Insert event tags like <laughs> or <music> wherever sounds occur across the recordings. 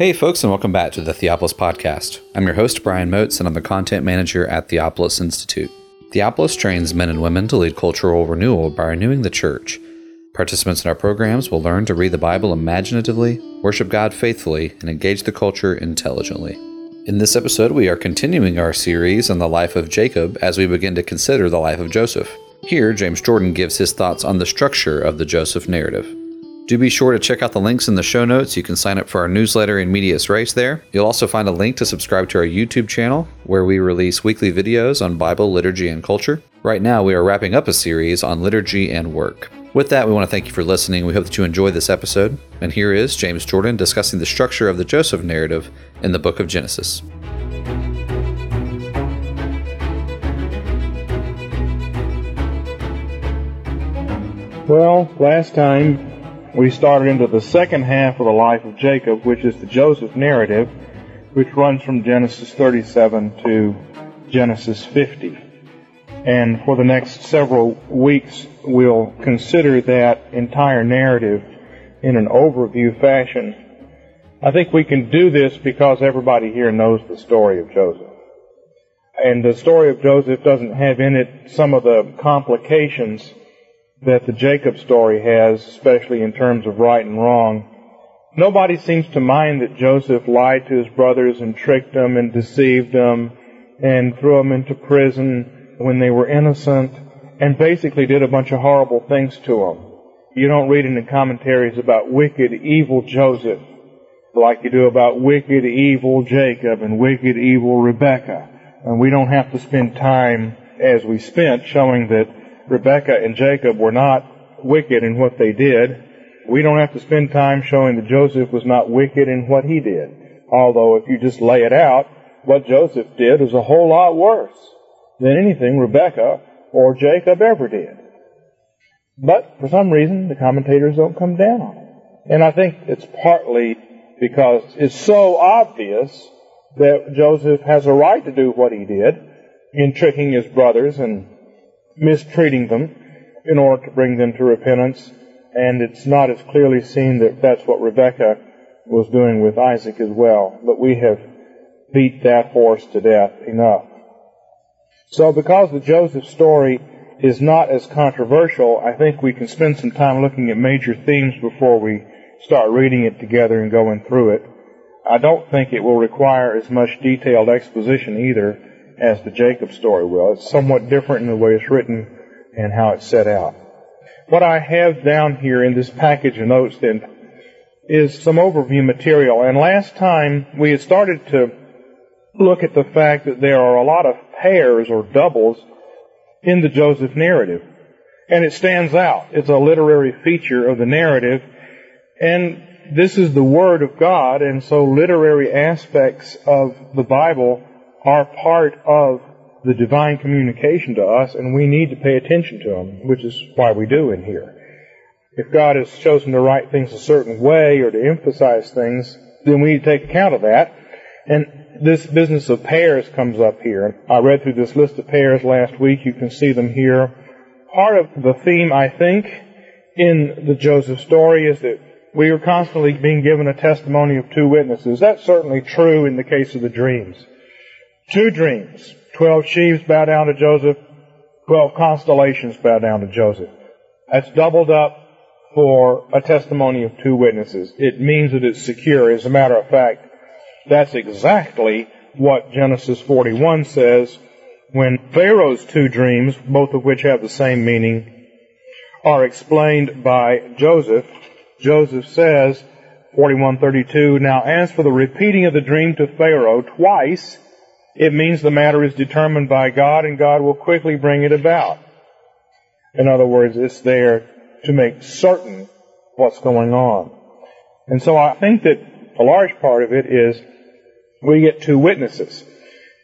Hey, folks, and welcome back to the Theopolis Podcast. I'm your host, Brian Moats, and I'm the content manager at Theopolis Institute. Theopolis trains men and women to lead cultural renewal by renewing the church. Participants in our programs will learn to read the Bible imaginatively, worship God faithfully, and engage the culture intelligently. In this episode, we are continuing our series on the life of Jacob as we begin to consider the life of Joseph. Here, James Jordan gives his thoughts on the structure of the Joseph narrative. Do be sure to check out the links in the show notes. You can sign up for our newsletter in Medias race there. You'll also find a link to subscribe to our YouTube channel, where we release weekly videos on Bible, liturgy, and culture. Right now, we are wrapping up a series on liturgy and work. With that, we want to thank you for listening. We hope that you enjoyed this episode. And here is James Jordan discussing the structure of the Joseph narrative in the book of Genesis. Well, last time we started into the second half of the life of Jacob, which is the Joseph narrative, which runs from Genesis 37 to Genesis 50. And for the next several weeks, we'll consider that entire narrative in an overview fashion. I think we can do this because everybody here knows the story of Joseph. And the story of Joseph doesn't have in it some of the complications that the Jacob story has, especially in terms of right and wrong. Nobody seems to mind that Joseph lied to his brothers and tricked them and deceived them and threw them into prison when they were innocent and basically did a bunch of horrible things to them. You don't read in the commentaries about wicked, evil Joseph like you do about wicked, evil Jacob and wicked, evil Rebecca. And we don't have to spend time as we spent showing that Rebekah and Jacob were not wicked in what they did. We don't have to spend time showing that Joseph was not wicked in what he did. Although if you just lay it out, what Joseph did is a whole lot worse than anything Rebekah or Jacob ever did. But for some reason, the commentators don't come down on it. And I think it's partly because it's so obvious that Joseph has a right to do what he did in tricking his brothers and mistreating them in order to bring them to repentance. And it's not as clearly seen that that's what Rebecca was doing with Isaac as well. But we have beat that horse to death enough. So because the Joseph story is not as controversial, I think we can spend some time looking at major themes before we start reading it together and going through it. I don't think it will require as much detailed exposition either as the Jacob story will. It's somewhat different in the way it's written and how it's set out. What I have down here in this package of notes then is some overview material. And last time we had started to look at the fact that there are a lot of pairs or doubles in the Joseph narrative. And it stands out. It's a literary feature of the narrative. And this is the Word of God, and so literary aspects of the Bible are part of the divine communication to us, and we need to pay attention to them, which is why we do in here. If God has chosen to write things a certain way or to emphasize things, then we need to take account of that. And this business of pairs comes up here. I read through this list of pairs last week. You can see them here. Part of the theme, I think, in the Joseph story is that we are constantly being given a testimony of two witnesses. That's certainly true in the case of the dreams. Two dreams. Twelve sheaves bow down to Joseph. Twelve constellations bow down to Joseph. That's doubled up for a testimony of two witnesses. It means that it's secure. As a matter of fact, that's exactly what Genesis 41 says when Pharaoh's two dreams, both of which have the same meaning, are explained by Joseph. Joseph says, 4132, Now as for the repeating of the dream to Pharaoh twice, it means the matter is determined by God and God will quickly bring it about. In other words, it's there to make certain what's going on. And so I think that a large part of it is we get two witnesses.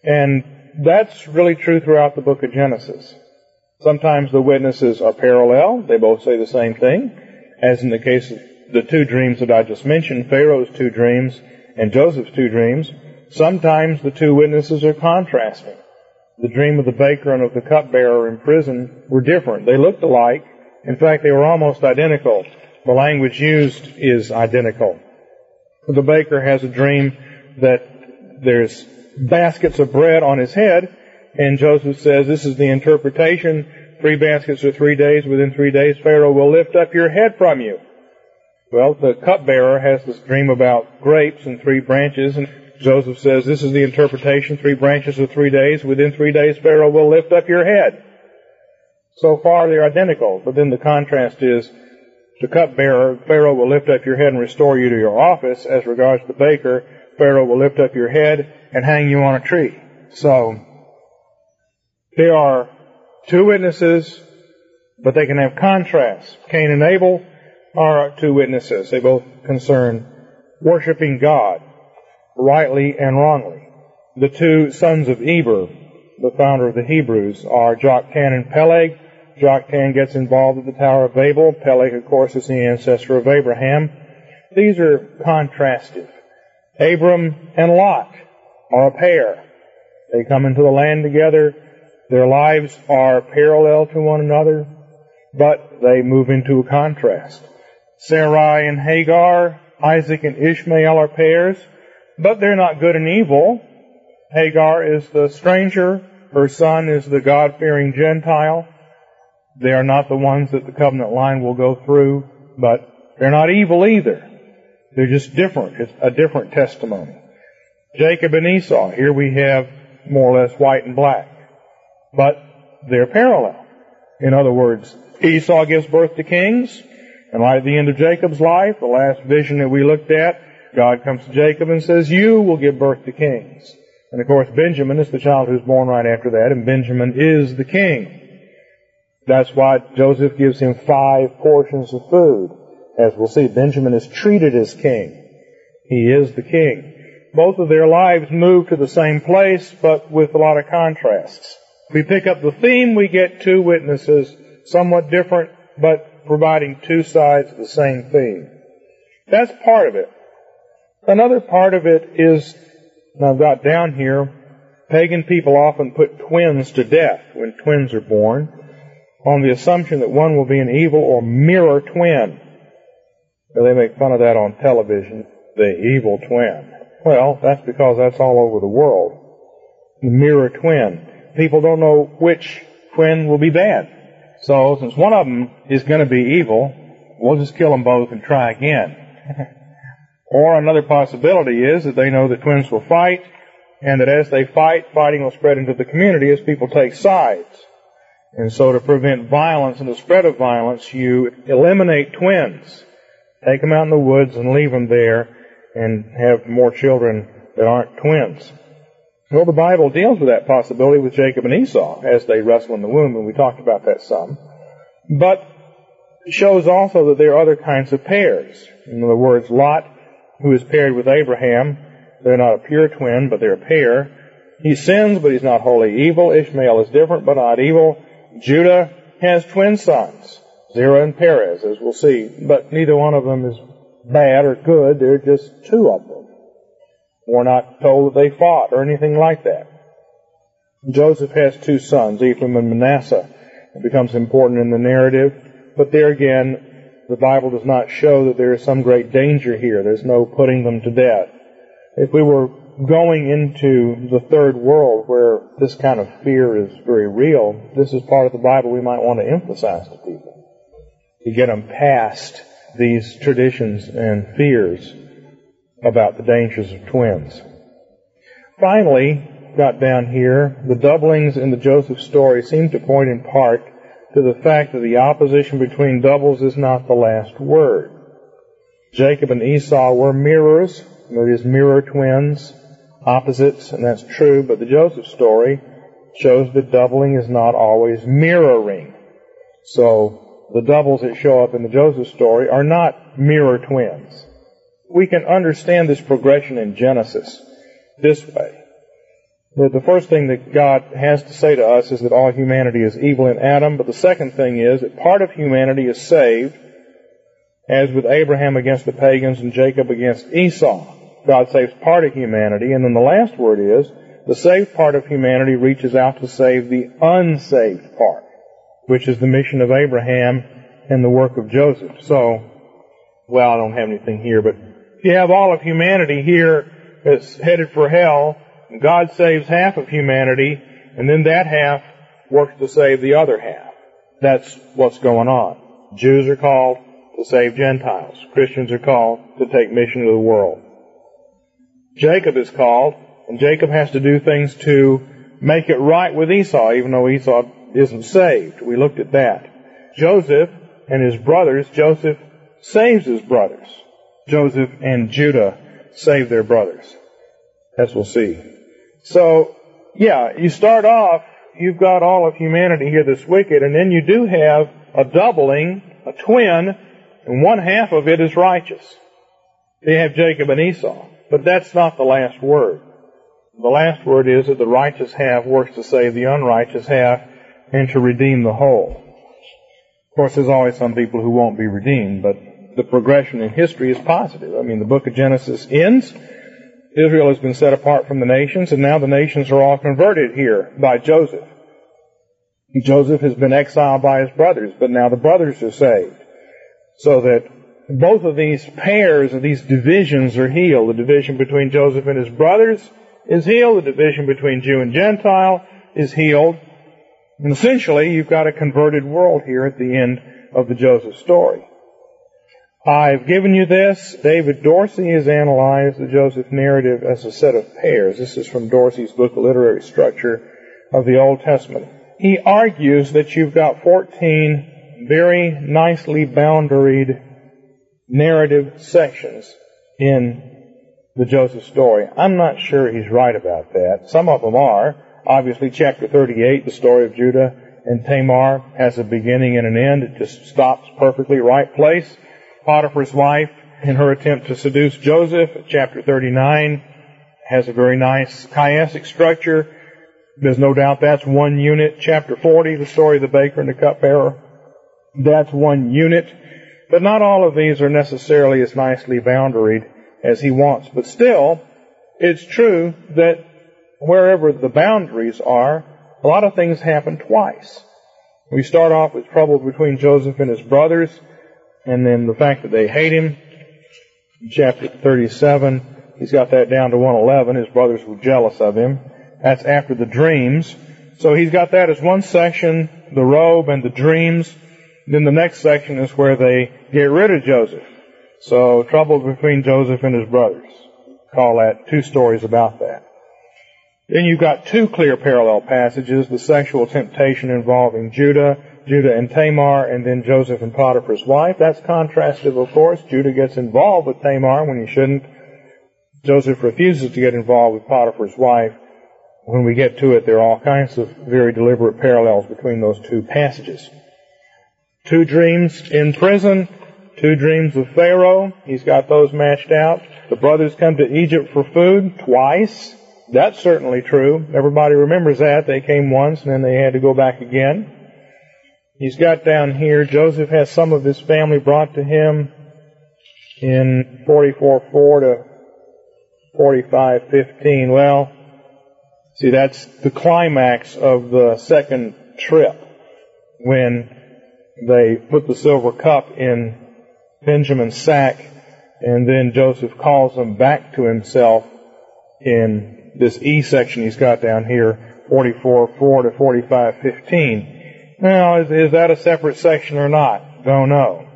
And that's really true throughout the book of Genesis. Sometimes the witnesses are parallel. They both say the same thing. As in the case of the two dreams that I just mentioned, Pharaoh's two dreams and Joseph's two dreams. Sometimes the two witnesses are contrasting. The dream of the baker and of the cupbearer in prison were different. They looked alike. In fact, they were almost identical. The language used is identical. The baker has a dream that there's baskets of bread on his head, and Joseph says, this is the interpretation. Three baskets for three days. Within three days, Pharaoh will lift up your head from you. Well, the cupbearer has this dream about grapes and three branches, and Joseph says, this is the interpretation, three branches of three days. Within three days, Pharaoh will lift up your head. So far, they're identical, but then the contrast is, the cupbearer, Pharaoh will lift up your head and restore you to your office. As regards the baker, Pharaoh will lift up your head and hang you on a tree. So, there are two witnesses, but they can have contrasts. Cain and Abel are two witnesses. They both concern worshiping God, rightly and wrongly. The two sons of Eber, the founder of the Hebrews, are Joktan and Peleg. Joktan gets involved at the Tower of Babel. Peleg, of course, is the ancestor of Abraham. These are contrastive. Abram and Lot are a pair. They come into the land together. Their lives are parallel to one another, but they move into a contrast. Sarai and Hagar, Isaac and Ishmael are pairs, but they're not good and evil. Hagar is the stranger. Her son is the God-fearing Gentile. They are not the ones that the covenant line will go through, but they're not evil either. They're just different. It's a different testimony. Jacob and Esau, here we have more or less white and black. But they're parallel. In other words, Esau gives birth to kings, and at the end of Jacob's life, the last vision that we looked at, God comes to Jacob and says, you will give birth to kings. And of course, Benjamin is the child who's born right after that, and Benjamin is the king. That's why Joseph gives him five portions of food. As we'll see, Benjamin is treated as king. He is the king. Both of their lives move to the same place, but with a lot of contrasts. We pick up the theme, we get two witnesses, somewhat different, but providing two sides of the same theme. That's part of it. Another part of it is, and I've got down here, pagan people often put twins to death when twins are born on the assumption that one will be an evil or mirror twin. They make fun of that on television, the evil twin. Well, that's because that's all over the world. The mirror twin. People don't know which twin will be bad. So, since one of them is going to be evil, we'll just kill them both and try again. <laughs> or another possibility is that they know that twins will fight, and that as they fight, fighting will spread into the community as people take sides. And so to prevent violence and the spread of violence, you eliminate twins. Take them out in the woods and leave them there and have more children that aren't twins. Well, the Bible deals with that possibility with Jacob and Esau as they wrestle in the womb, and we talked about that some. But shows also that there are other kinds of pairs. In other words, Lot, who is paired with Abraham, they're not a pure twin, but they're a pair. He sins, but he's not wholly evil. Ishmael is different, but not evil. Judah has twin sons, Zerah and Perez, as we'll see, but neither one of them is bad or good. They're just two of them. We're not told that they fought or anything like that. Joseph has two sons, Ephraim and Manasseh. It becomes important in the narrative, but there again, the Bible does not show that there is some great danger here. There's no putting them to death. If we were going into the third world where this kind of fear is very real, this is part of the Bible we might want to emphasize to people. To get them past these traditions and fears about the dangers of twins. Finally, got down here, the doublings in the Joseph story seem to point in part to the fact that the opposition between doubles is not the last word. Jacob and Esau were mirrors, that is, mirror twins, opposites, and that's true, but the Joseph story shows that doubling is not always mirroring. So, the doubles that show up in the Joseph story are not mirror twins. We can understand this progression in Genesis this way. That the first thing that God has to say to us is that all humanity is evil in Adam, but the second thing is that part of humanity is saved, as with Abraham against the pagans and Jacob against Esau. God saves part of humanity. And then the last word is, the saved part of humanity reaches out to save the unsaved part, which is the mission of Abraham and the work of Joseph. So, well, I don't have anything here, but if you have all of humanity here that's headed for hell, God saves half of humanity, and then that half works to save the other half. That's what's going on. Jews are called to save Gentiles. Christians are called to take mission to the world. Jacob is called, and Jacob has to do things to make it right with Esau, even though Esau isn't saved. We looked at that. Joseph and his brothers, Joseph saves his brothers. Joseph and Judah save their brothers. As we'll see. So, yeah, you start off, you've got all of humanity here that's wicked, and then you do have a doubling, a twin, and one half of it is righteous. You have Jacob and Esau. But that's not the last word. The last word is that the righteous half works to save the unrighteous half and to redeem the whole. Of course, there's always some people who won't be redeemed, but the progression in history is positive. I mean, the book of Genesis ends. Israel has been set apart from the nations, and now the nations are all converted here by Joseph. Joseph has been exiled by his brothers, but now the brothers are saved. So that both of these pairs of these divisions are healed. The division between Joseph and his brothers is healed. The division between Jew and Gentile is healed. And essentially, you've got a converted world here at the end of the Joseph story. I've given you this. David Dorsey has analyzed the Joseph narrative as a set of pairs. This is from Dorsey's book, Literary Structure of the Old Testament. He argues that you've got 14 very nicely boundaried narrative sections in the Joseph story. I'm not sure he's right about that. Some of them are. Obviously, chapter 38, the story of Judah and Tamar, has a beginning and an end. It just stops perfectly right place. Potiphar's wife, in her attempt to seduce Joseph, chapter 39, has a very nice chiastic structure. There's no doubt that's one unit. Chapter 40, the story of the baker and the cupbearer, that's one unit. But not all of these are necessarily as nicely boundaried as he wants. But still, it's true that wherever the boundaries are, a lot of things happen twice. We start off with trouble between Joseph and his brothers, and then the fact that they hate him. Chapter 37, he's got that down to 111. His brothers were jealous of him. That's after the dreams. So he's got that as one section, the robe and the dreams. Then the next section is where they get rid of Joseph. So trouble between Joseph and his brothers. Call that two stories about that. Then you've got two clear parallel passages, the sexual temptation involving Judah, Judah and Tamar, and then Joseph and Potiphar's wife. That's contrastive, of course. Judah gets involved with Tamar when he shouldn't. Joseph refuses to get involved with Potiphar's wife. When we get to it, there are all kinds of very deliberate parallels between those two passages. Two dreams in prison, two dreams of Pharaoh. He's got those matched out. The brothers come to Egypt for food twice. That's certainly true. Everybody remembers that. They came once and then they had to go back again. He's got down here, Joseph has some of his family brought to him in 44.4 to 45.15. Well, see, that's the climax of the second trip when they put the silver cup in Benjamin's sack and then Joseph calls them back to himself in this E section he's got down here, 44.4 to 45.15. Now, is, is that a separate section or not? Don't know.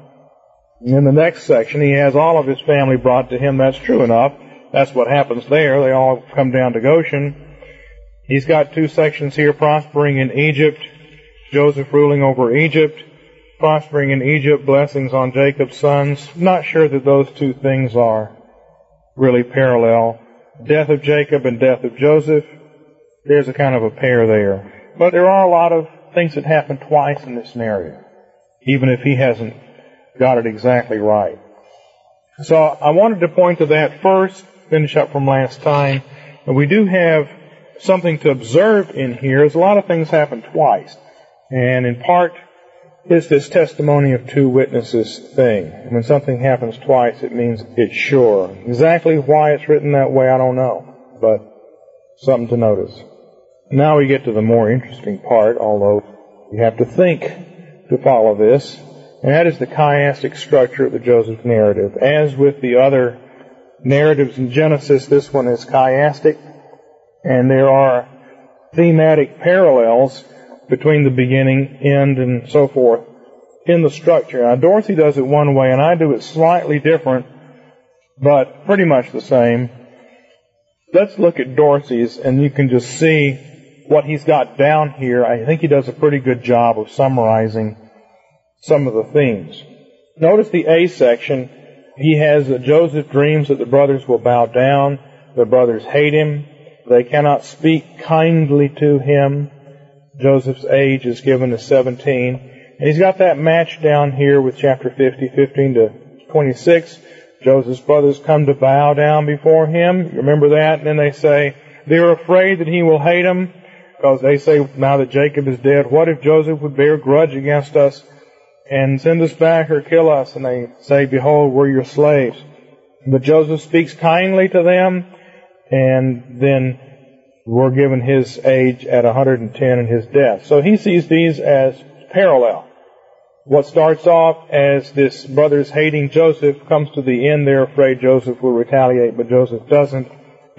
In the next section, he has all of his family brought to him. That's true enough. That's what happens there. They all come down to Goshen. He's got two sections here, prospering in Egypt, Joseph ruling over Egypt, prospering in Egypt, blessings on Jacob's sons. Not sure that those two things are really parallel death of Jacob and death of Joseph. There's a kind of a pair there. But there are a lot of things that happen twice in this scenario, even if he hasn't got it exactly right. So I wanted to point to that first, finish up from last time. And we do have something to observe in here. There's a lot of things happen twice. And in part, is this testimony of two witnesses thing. When something happens twice, it means it's sure. Exactly why it's written that way, I don't know, but something to notice. Now we get to the more interesting part, although you have to think to follow this, and that is the chiastic structure of the Joseph narrative. As with the other narratives in Genesis, this one is chiastic, and there are thematic parallels between the beginning, end, and so forth in the structure. Now, Dorsey does it one way, and I do it slightly different, but pretty much the same. Let's look at Dorsey's, and you can just see what he's got down here. I think he does a pretty good job of summarizing some of the themes. Notice the A section. He has that Joseph dreams that the brothers will bow down. The brothers hate him. They cannot speak kindly to him. Joseph's age is given as 17. And he's got that match down here with chapter 50, 15 to 26. Joseph's brothers come to bow down before him. You remember that? And then they say, they're afraid that he will hate them because they say now that Jacob is dead, what if Joseph would bear grudge against us and send us back or kill us? And they say, behold, we're your slaves. But Joseph speaks kindly to them and then we're given his age at 110 and his death. So he sees these as parallel. What starts off as this brothers hating Joseph comes to the end. They're afraid Joseph will retaliate, but Joseph doesn't.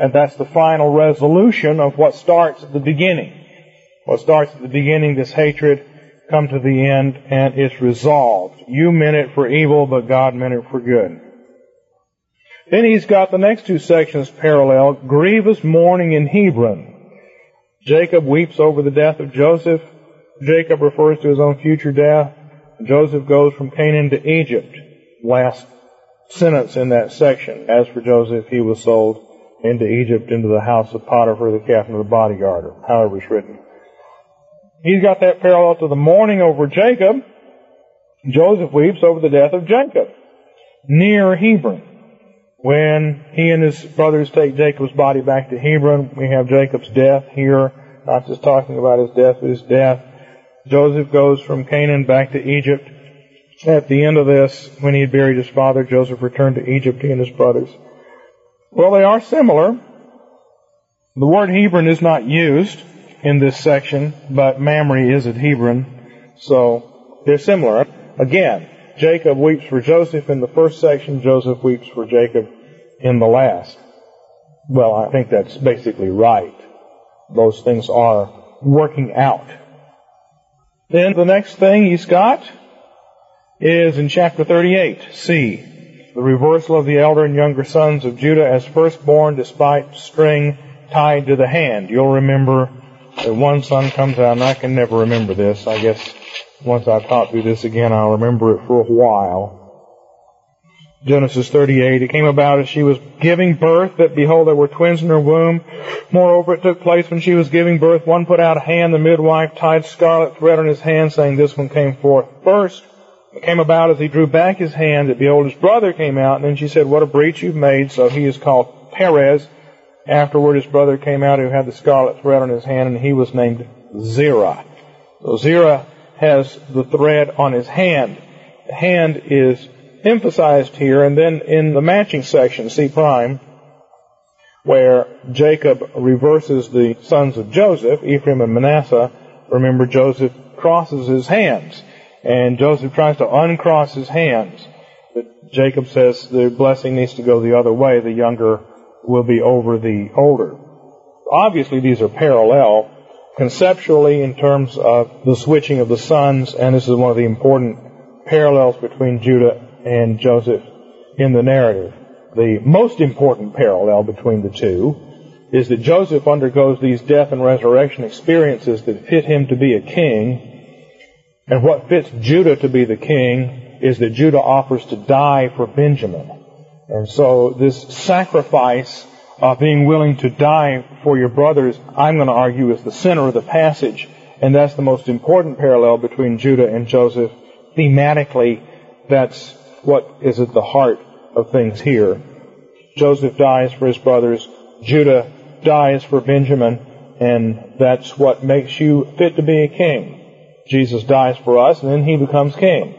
And that's the final resolution of what starts at the beginning. What starts at the beginning, this hatred, come to the end, and it's resolved. You meant it for evil, but God meant it for good. Then he's got the next two sections parallel, grievous mourning in Hebron. Jacob weeps over the death of Joseph. Jacob refers to his own future death. Joseph goes from Canaan to Egypt. Last sentence in that section. As for Joseph, he was sold into Egypt, into the house of Potiphar, the captain of the bodyguard, or however it's written. He's got that parallel to the mourning over Jacob. Joseph weeps over the death of Jacob near Hebron. When he and his brothers take Jacob's body back to Hebron, we have Jacob's death here, not just talking about his death, but his death. Joseph goes from Canaan back to Egypt. At the end of this, when he had buried his father, Joseph returned to Egypt, he and his brothers. Well, they are similar. The word Hebron is not used in this section, but Mamre is at Hebron, so they're similar. Again, Jacob weeps for Joseph in the first section, Joseph weeps for Jacob in the last. Well, I think that's basically right. Those things are working out. Then the next thing he's got is in chapter 38, C. The reversal of the elder and younger sons of Judah as firstborn despite string tied to the hand. You'll remember that one son comes out, and I can never remember this. I guess once I've taught through this again, I'll remember it for a while. Genesis 38, it came about as she was giving birth that behold there were twins in her womb. Moreover, it took place when she was giving birth, one put out a hand, the midwife tied scarlet thread on his hand, saying this one came forth first. It came about as he drew back his hand that behold his brother came out, and then she said, what a breach you've made, so he is called Perez. Afterward his brother came out who had the scarlet thread on his hand, and he was named Zerah. So Zerah has the thread on his hand. The hand is emphasized here, and then in the matching section, C prime, where Jacob reverses the sons of Joseph, Ephraim and Manasseh, remember Joseph crosses his hands, and Joseph tries to uncross his hands. But Jacob says the blessing needs to go the other way, the younger will be over the older. Obviously these are parallel conceptually in terms of the switching of the sons, and this is one of the important parallels between Judah and Joseph in the narrative. The most important parallel between the two is that Joseph undergoes these death and resurrection experiences that fit him to be a king, and what fits Judah to be the king is that Judah offers to die for Benjamin. And so this sacrifice of being willing to die for your brothers, I'm going to argue is the center of the passage, and that's the most important parallel between Judah and Joseph. Thematically, that's what is at the heart of things here. Joseph dies for his brothers, Judah dies for Benjamin, and that's what makes you fit to be a king. Jesus dies for us, and then he becomes king.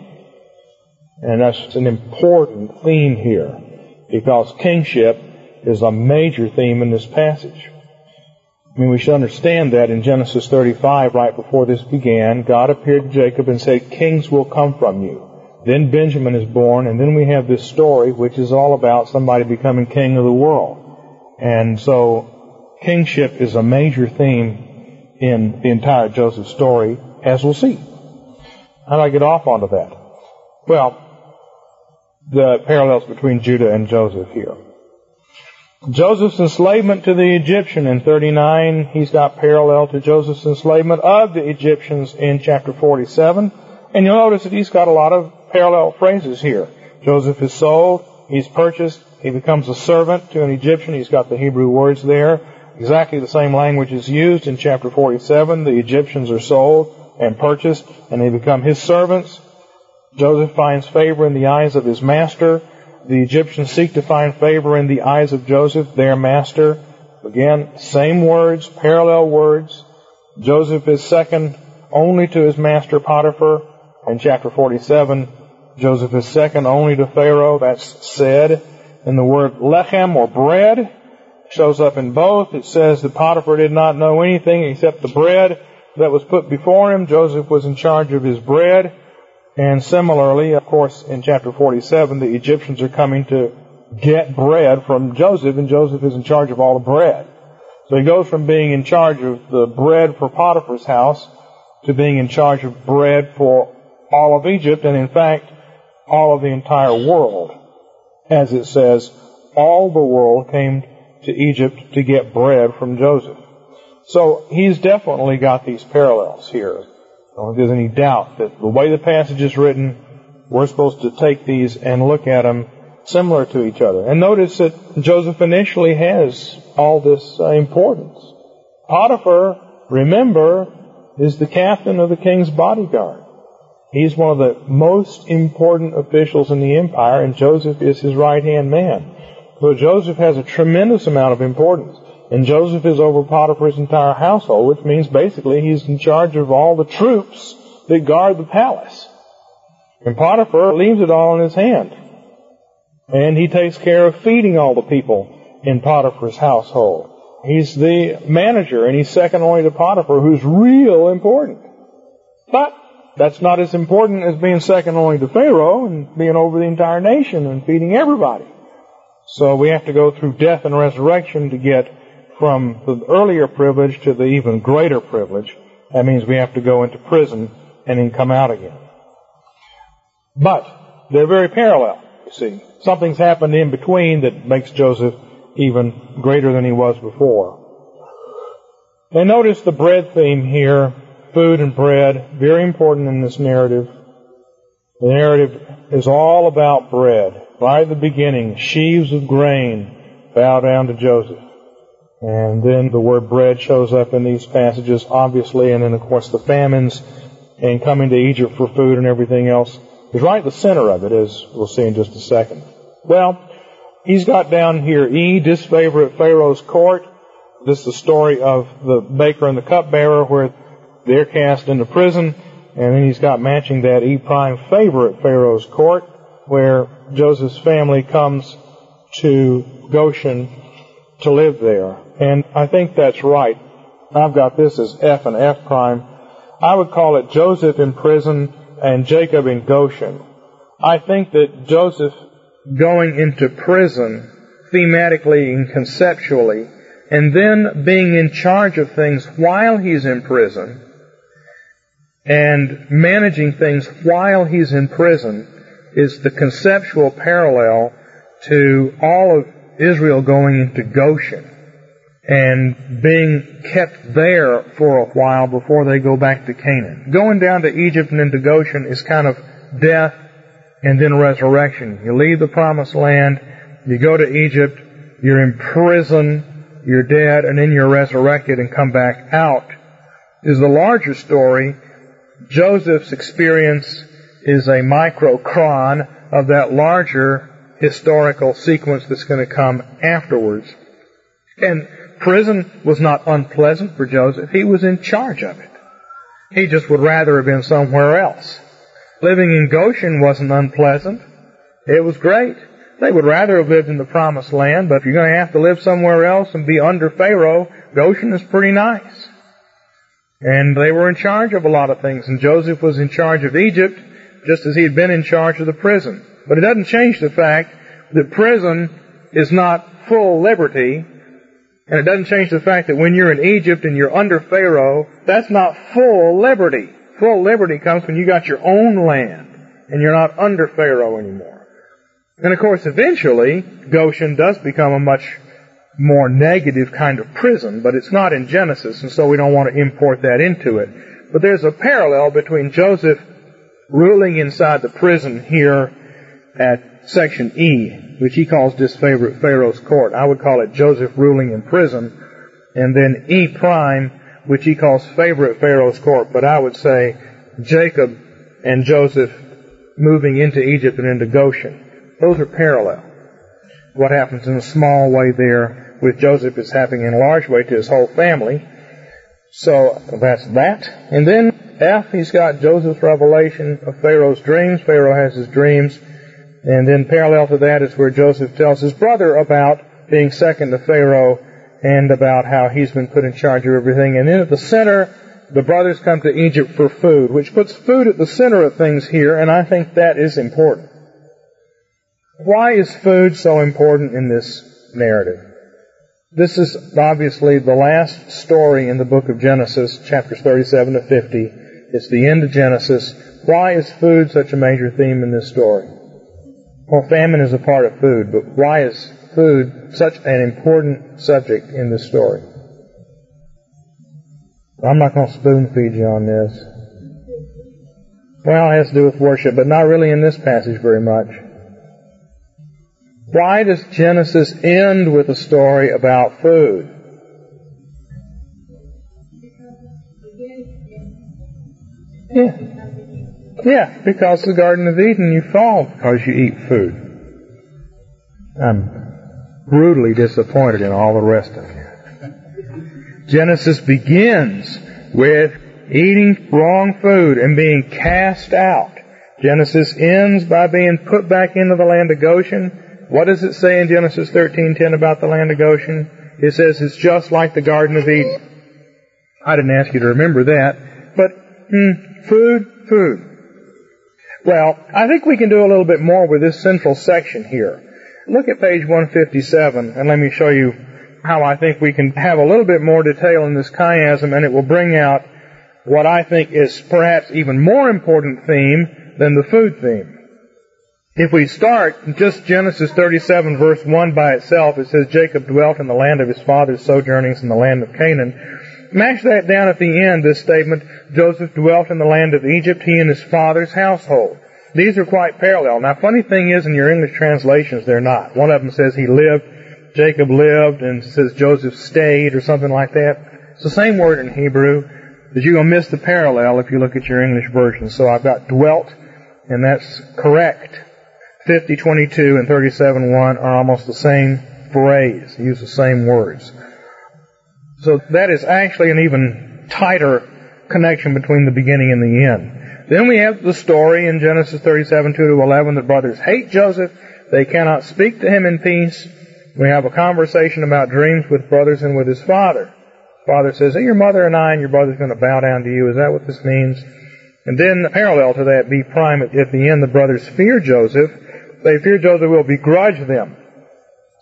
And that's an important theme here, because kingship is a major theme in this passage. I mean, we should understand that in Genesis 35, right before this began, God appeared to Jacob and said, Kings will come from you. Then Benjamin is born, and then we have this story, which is all about somebody becoming king of the world. And so, kingship is a major theme in the entire Joseph story, as we'll see. How do I get off onto that? Well, the parallels between Judah and Joseph here. Joseph's enslavement to the Egyptian in 39, he's got parallel to Joseph's enslavement of the Egyptians in chapter 47. And you'll notice that he's got a lot of parallel phrases here. Joseph is sold, he's purchased, he becomes a servant to an Egyptian, he's got the Hebrew words there. Exactly the same language is used in chapter 47. The Egyptians are sold and purchased, and they become his servants. Joseph finds favor in the eyes of his master. The Egyptians seek to find favor in the eyes of Joseph, their master. Again, same words, parallel words. Joseph is second only to his master Potiphar. In chapter 47, Joseph is second only to Pharaoh. That's said. And the word lechem or bread shows up in both. It says that Potiphar did not know anything except the bread that was put before him. Joseph was in charge of his bread. And similarly, of course, in chapter 47, the Egyptians are coming to get bread from Joseph, and Joseph is in charge of all the bread. So he goes from being in charge of the bread for Potiphar's house to being in charge of bread for all of Egypt, and in fact, all of the entire world. As it says, all the world came to Egypt to get bread from Joseph. So he's definitely got these parallels here. I don't think there's any doubt that the way the passage is written, we're supposed to take these and look at them similar to each other. And notice that Joseph initially has all this uh, importance. Potiphar, remember, is the captain of the king's bodyguard. He's one of the most important officials in the empire, and Joseph is his right hand man. So Joseph has a tremendous amount of importance. And Joseph is over Potiphar's entire household, which means basically he's in charge of all the troops that guard the palace. And Potiphar leaves it all in his hand. And he takes care of feeding all the people in Potiphar's household. He's the manager, and he's second only to Potiphar, who's real important. But that's not as important as being second only to Pharaoh and being over the entire nation and feeding everybody. So we have to go through death and resurrection to get from the earlier privilege to the even greater privilege. That means we have to go into prison and then come out again. But they're very parallel, you see. Something's happened in between that makes Joseph even greater than he was before. And notice the bread theme here, food and bread, very important in this narrative. The narrative is all about bread. At the beginning, sheaves of grain bow down to Joseph. And then the word bread shows up in these passages, obviously, and then of course the famines and coming to Egypt for food and everything else is right at the center of it, as we'll see in just a second. Well, he's got down here E, disfavor at Pharaoh's court. This is the story of the baker and the cupbearer where they're cast into prison. And then he's got matching that E prime favor at Pharaoh's court where Joseph's family comes to Goshen to live there. And I think that's right. I've got this as F and F prime. I would call it Joseph in prison and Jacob in Goshen. I think that Joseph going into prison thematically and conceptually and then being in charge of things while he's in prison and managing things while he's in prison is the conceptual parallel to all of Israel going into Goshen and being kept there for a while before they go back to Canaan. Going down to Egypt and into Goshen is kind of death and then resurrection. You leave the promised land, you go to Egypt, you're in prison, you're dead, and then you're resurrected and come back out. Is the larger story. Joseph's experience is a microchron of that larger historical sequence that's going to come afterwards. And prison was not unpleasant for Joseph. He was in charge of it. He just would rather have been somewhere else. Living in Goshen wasn't unpleasant. It was great. They would rather have lived in the promised land, but if you're going to have to live somewhere else and be under Pharaoh, Goshen is pretty nice. And they were in charge of a lot of things, and Joseph was in charge of Egypt, just as he had been in charge of the prison. But it doesn't change the fact that prison is not full liberty, and it doesn't change the fact that when you're in Egypt and you're under Pharaoh, that's not full liberty. Full liberty comes when you got your own land and you're not under Pharaoh anymore. And of course, eventually, Goshen does become a much more negative kind of prison, but it's not in Genesis, and so we don't want to import that into it. But there's a parallel between Joseph ruling inside the prison here at section E, which he calls disfavored Pharaoh's court. I would call it Joseph ruling in prison, and then E prime, which he calls favorite Pharaoh's court. But I would say Jacob and Joseph moving into Egypt and into Goshen. Those are parallel. What happens in a small way there with Joseph is happening in a large way to his whole family. So that's that. And then F, he's got Joseph's revelation of Pharaoh's dreams. Pharaoh has his dreams. And then parallel to that is where Joseph tells his brother about being second to Pharaoh and about how he's been put in charge of everything. And then at the center, the brothers come to Egypt for food, which puts food at the center of things here, and I think that is important. Why is food so important in this narrative? This is obviously the last story in the book of Genesis, chapters 37 to 50. It's the end of Genesis. Why is food such a major theme in this story? Well, famine is a part of food, but why is food such an important subject in this story? I'm not going to spoon feed you on this. Well, it has to do with worship, but not really in this passage very much. Why does Genesis end with a story about food? Yeah. Yeah, because the Garden of Eden you fall because you eat food. I'm brutally disappointed in all the rest of you. Genesis begins with eating wrong food and being cast out. Genesis ends by being put back into the land of Goshen. What does it say in Genesis 13:10 about the land of Goshen? It says it's just like the Garden of Eden. I didn't ask you to remember that, but hmm, food, food. Well, I think we can do a little bit more with this central section here. Look at page 157 and let me show you how I think we can have a little bit more detail in this chiasm and it will bring out what I think is perhaps even more important theme than the food theme. If we start just Genesis 37 verse 1 by itself, it says Jacob dwelt in the land of his father's sojournings in the land of Canaan. Mash that down at the end, this statement, Joseph dwelt in the land of Egypt, he and his father's household. These are quite parallel. Now, funny thing is, in your English translations, they're not. One of them says he lived, Jacob lived, and says Joseph stayed, or something like that. It's the same word in Hebrew, but you're going to miss the parallel if you look at your English version. So I've got dwelt, and that's correct. 50, 22, and 37, 1 are almost the same phrase. Use the same words. So that is actually an even tighter connection between the beginning and the end. Then we have the story in Genesis 37, 2 to 11. The brothers hate Joseph. They cannot speak to him in peace. We have a conversation about dreams with brothers and with his father. Father says, hey, your mother and I and your brother's going to bow down to you. Is that what this means? And then parallel to that, B prime, at the end, the brothers fear Joseph. They fear Joseph will begrudge them.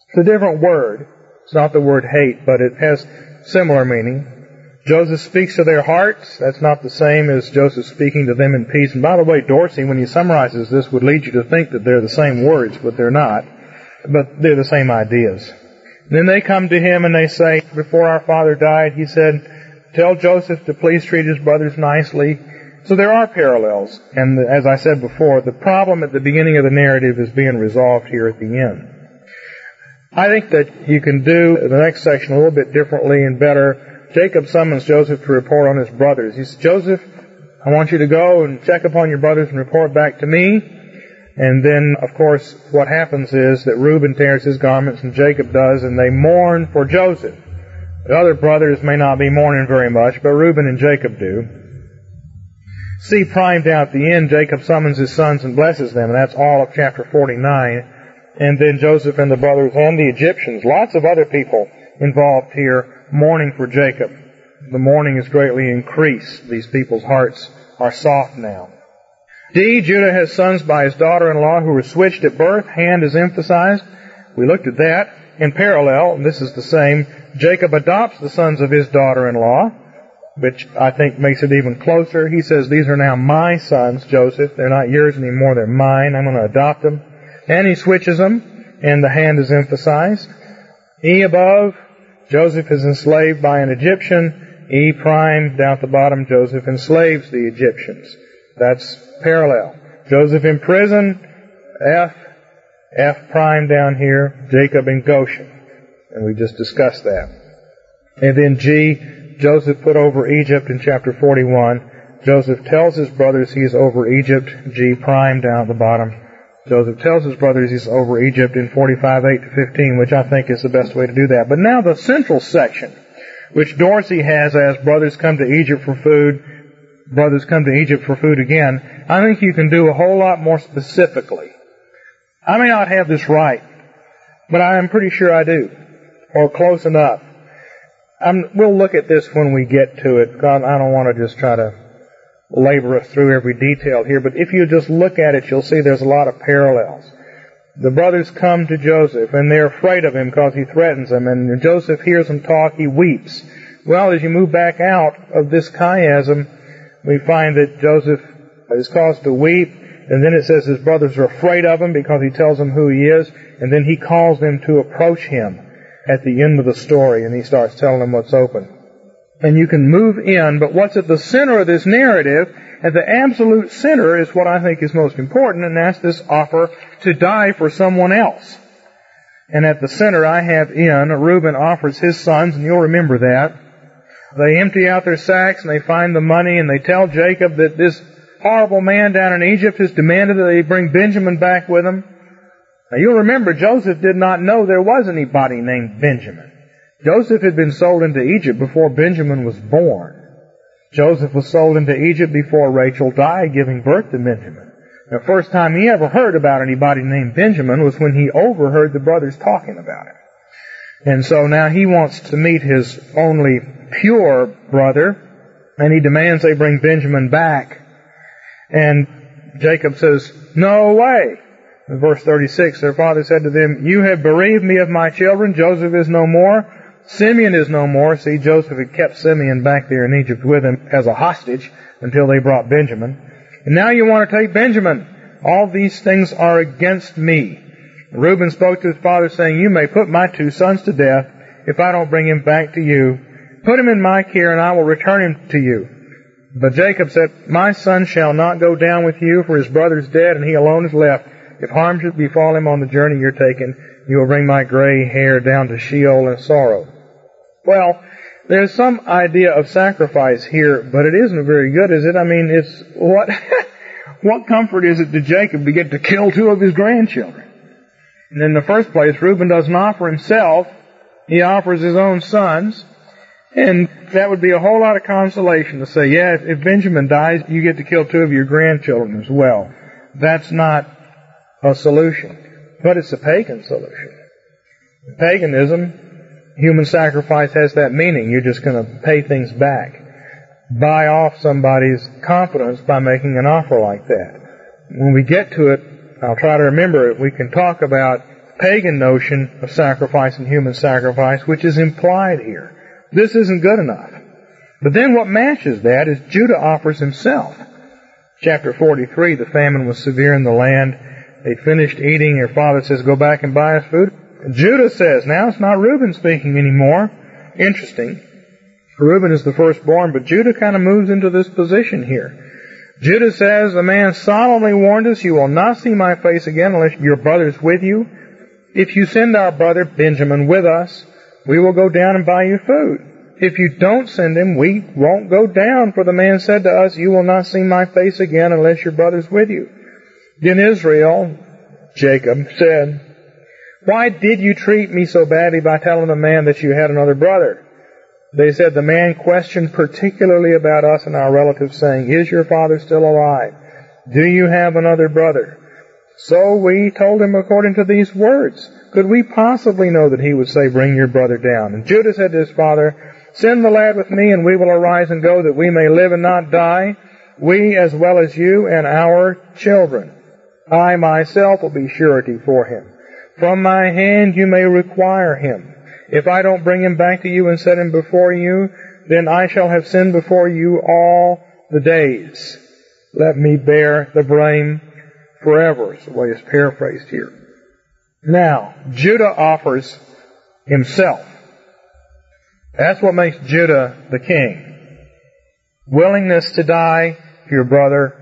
It's a different word. It's not the word hate, but it has similar meaning. Joseph speaks to their hearts. That's not the same as Joseph speaking to them in peace. And by the way, Dorsey, when he summarizes this, would lead you to think that they're the same words, but they're not. But they're the same ideas. Then they come to him and they say, before our father died, he said, tell Joseph to please treat his brothers nicely. So there are parallels. And as I said before, the problem at the beginning of the narrative is being resolved here at the end. I think that you can do the next section a little bit differently and better. Jacob summons Joseph to report on his brothers. He says, Joseph, I want you to go and check upon your brothers and report back to me. And then, of course, what happens is that Reuben tears his garments and Jacob does, and they mourn for Joseph. The other brothers may not be mourning very much, but Reuben and Jacob do. See primed out at the end, Jacob summons his sons and blesses them, and that's all of chapter 49 and then Joseph and the brothers and the Egyptians. Lots of other people involved here mourning for Jacob. The mourning is greatly increased. These people's hearts are soft now. D. Judah has sons by his daughter-in-law who were switched at birth. Hand is emphasized. We looked at that. In parallel, and this is the same, Jacob adopts the sons of his daughter-in-law, which I think makes it even closer. He says, these are now my sons, Joseph. They're not yours anymore. They're mine. I'm going to adopt them. And he switches them, and the hand is emphasized. E above, Joseph is enslaved by an Egyptian. E prime down at the bottom, Joseph enslaves the Egyptians. That's parallel. Joseph in prison, F, F prime down here, Jacob in Goshen. And we just discussed that. And then G, Joseph put over Egypt in chapter 41. Joseph tells his brothers he is over Egypt, G prime down at the bottom. Joseph tells his brothers he's over Egypt in 45, 8 to 15, which I think is the best way to do that. But now the central section, which Dorsey has as brothers come to Egypt for food, brothers come to Egypt for food again, I think you can do a whole lot more specifically. I may not have this right, but I am pretty sure I do, or close enough. I'm, we'll look at this when we get to it, I don't want to just try to labor us through every detail here, but if you just look at it, you'll see there's a lot of parallels. The brothers come to Joseph, and they're afraid of him because he threatens them, and Joseph hears them talk, he weeps. Well, as you move back out of this chiasm, we find that Joseph is caused to weep, and then it says his brothers are afraid of him because he tells them who he is, and then he calls them to approach him at the end of the story, and he starts telling them what's open and you can move in, but what's at the center of this narrative, at the absolute center is what I think is most important, and that's this offer to die for someone else. And at the center I have in, Reuben offers his sons, and you'll remember that. They empty out their sacks and they find the money and they tell Jacob that this horrible man down in Egypt has demanded that they bring Benjamin back with them. Now you'll remember Joseph did not know there was anybody named Benjamin. Joseph had been sold into Egypt before Benjamin was born. Joseph was sold into Egypt before Rachel died, giving birth to Benjamin. The first time he ever heard about anybody named Benjamin was when he overheard the brothers talking about him. And so now he wants to meet his only pure brother, and he demands they bring Benjamin back. And Jacob says, No way. In verse 36, their father said to them, You have bereaved me of my children. Joseph is no more. Simeon is no more. See, Joseph had kept Simeon back there in Egypt with him as a hostage until they brought Benjamin. And now you want to take Benjamin. All these things are against me. Reuben spoke to his father saying, You may put my two sons to death if I don't bring him back to you. Put him in my care and I will return him to you. But Jacob said, My son shall not go down with you, for his brother is dead and he alone is left. If harm should befall him on the journey you're taking, you will bring my gray hair down to Sheol in sorrow. Well, there's some idea of sacrifice here, but it isn't very good, is it? I mean, it's what, <laughs> what comfort is it to Jacob to get to kill two of his grandchildren? And in the first place, Reuben doesn't offer himself, he offers his own sons, and that would be a whole lot of consolation to say, yeah, if Benjamin dies, you get to kill two of your grandchildren as well. That's not a solution. But it's a pagan solution. paganism, human sacrifice has that meaning. You're just going to pay things back. Buy off somebody's confidence by making an offer like that. When we get to it, I'll try to remember it, we can talk about pagan notion of sacrifice and human sacrifice, which is implied here. This isn't good enough. But then what matches that is Judah offers himself. Chapter 43, the famine was severe in the land they finished eating. Their father says, go back and buy us food. Judah says, now it's not Reuben speaking anymore. Interesting. Reuben is the firstborn, but Judah kind of moves into this position here. Judah says, the man solemnly warned us, you will not see my face again unless your brother's with you. If you send our brother Benjamin with us, we will go down and buy you food. If you don't send him, we won't go down, for the man said to us, you will not see my face again unless your brother's with you. Then Israel, Jacob, said, Why did you treat me so badly by telling the man that you had another brother? They said, The man questioned particularly about us and our relatives, saying, Is your father still alive? Do you have another brother? So we told him according to these words. Could we possibly know that he would say, Bring your brother down? And Judah said to his father, Send the lad with me, and we will arise and go, that we may live and not die. we as well as you and our children. I myself will be surety for him. From my hand you may require him. If I don't bring him back to you and set him before you, then I shall have sinned before you all the days. Let me bear the blame forever, is the way it's paraphrased here. Now, Judah offers himself. That's what makes Judah the king. Willingness to die for your brother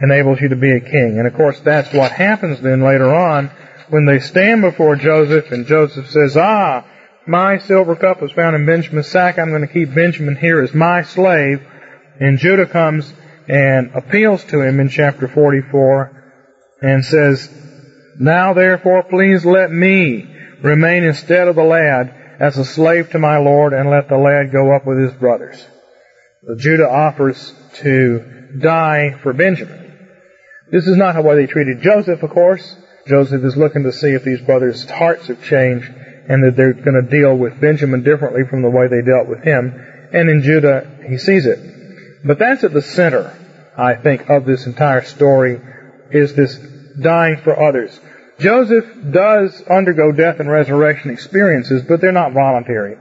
enables you to be a king. And of course, that's what happens then later on when they stand before Joseph and Joseph says, Ah, my silver cup was found in Benjamin's sack. I'm going to keep Benjamin here as my slave. And Judah comes and appeals to him in chapter 44 and says, Now therefore please let me remain instead of the lad as a slave to my Lord and let the lad go up with his brothers. So Judah offers to die for Benjamin. This is not how they treated Joseph, of course. Joseph is looking to see if these brothers' hearts have changed and that they're going to deal with Benjamin differently from the way they dealt with him. And in Judah, he sees it. But that's at the center, I think, of this entire story is this dying for others. Joseph does undergo death and resurrection experiences, but they're not voluntary.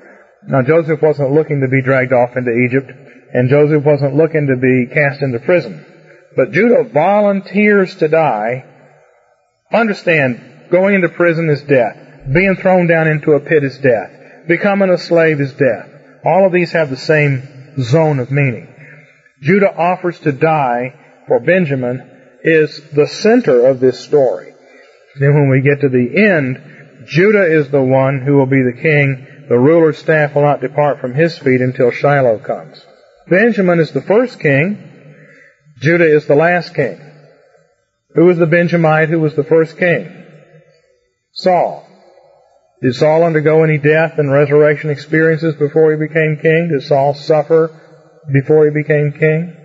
Now, Joseph wasn't looking to be dragged off into Egypt, and Joseph wasn't looking to be cast into prison. But Judah volunteers to die. Understand, going into prison is death. Being thrown down into a pit is death. Becoming a slave is death. All of these have the same zone of meaning. Judah offers to die for Benjamin is the center of this story. Then when we get to the end, Judah is the one who will be the king. The ruler's staff will not depart from his feet until Shiloh comes. Benjamin is the first king. Judah is the last king. Who was the Benjamite who was the first king? Saul. Did Saul undergo any death and resurrection experiences before he became king? Did Saul suffer before he became king?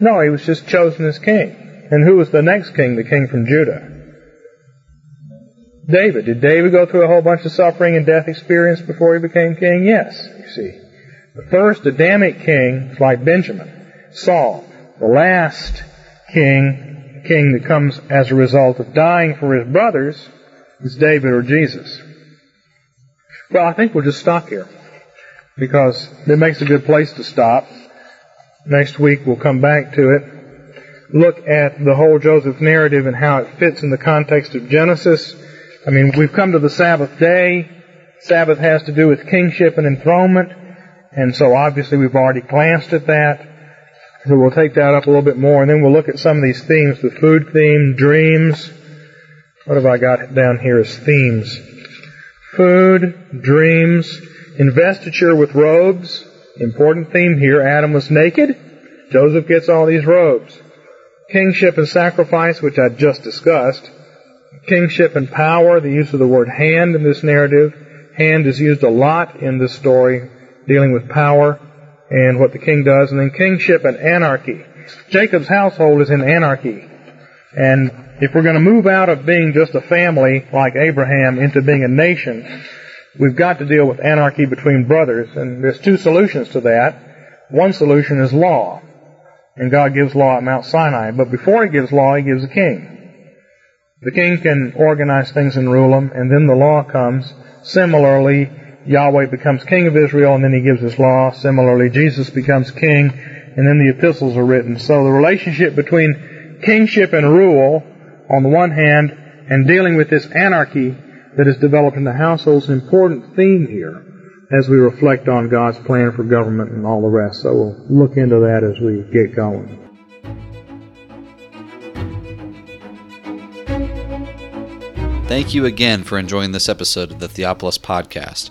No, he was just chosen as king. And who was the next king, the king from Judah? David. Did David go through a whole bunch of suffering and death experience before he became king? Yes, you see. The first Adamic king like Benjamin. Saul. The last king, king that comes as a result of dying for his brothers, is David or Jesus. Well, I think we'll just stop here because it makes a good place to stop. Next week we'll come back to it, look at the whole Joseph narrative and how it fits in the context of Genesis. I mean, we've come to the Sabbath day. Sabbath has to do with kingship and enthronement, and so obviously we've already glanced at that. So we'll take that up a little bit more, and then we'll look at some of these themes, the food theme, dreams. What have I got down here as themes? Food, dreams, investiture with robes. Important theme here. Adam was naked. Joseph gets all these robes. Kingship and sacrifice, which I just discussed. Kingship and power, the use of the word hand in this narrative. Hand is used a lot in this story, dealing with power and what the king does, and then kingship and anarchy. Jacob's household is in anarchy. And if we're going to move out of being just a family like Abraham into being a nation, we've got to deal with anarchy between brothers. And there's two solutions to that. One solution is law. And God gives law at Mount Sinai. But before He gives law, He gives a king. The king can organize things and rule them, and then the law comes. Similarly, Yahweh becomes king of Israel and then he gives his law. Similarly, Jesus becomes king and then the epistles are written. So the relationship between kingship and rule on the one hand and dealing with this anarchy that is developed in the household is an important theme here as we reflect on God's plan for government and all the rest. So we'll look into that as we get going. Thank you again for enjoying this episode of the Theopolis Podcast.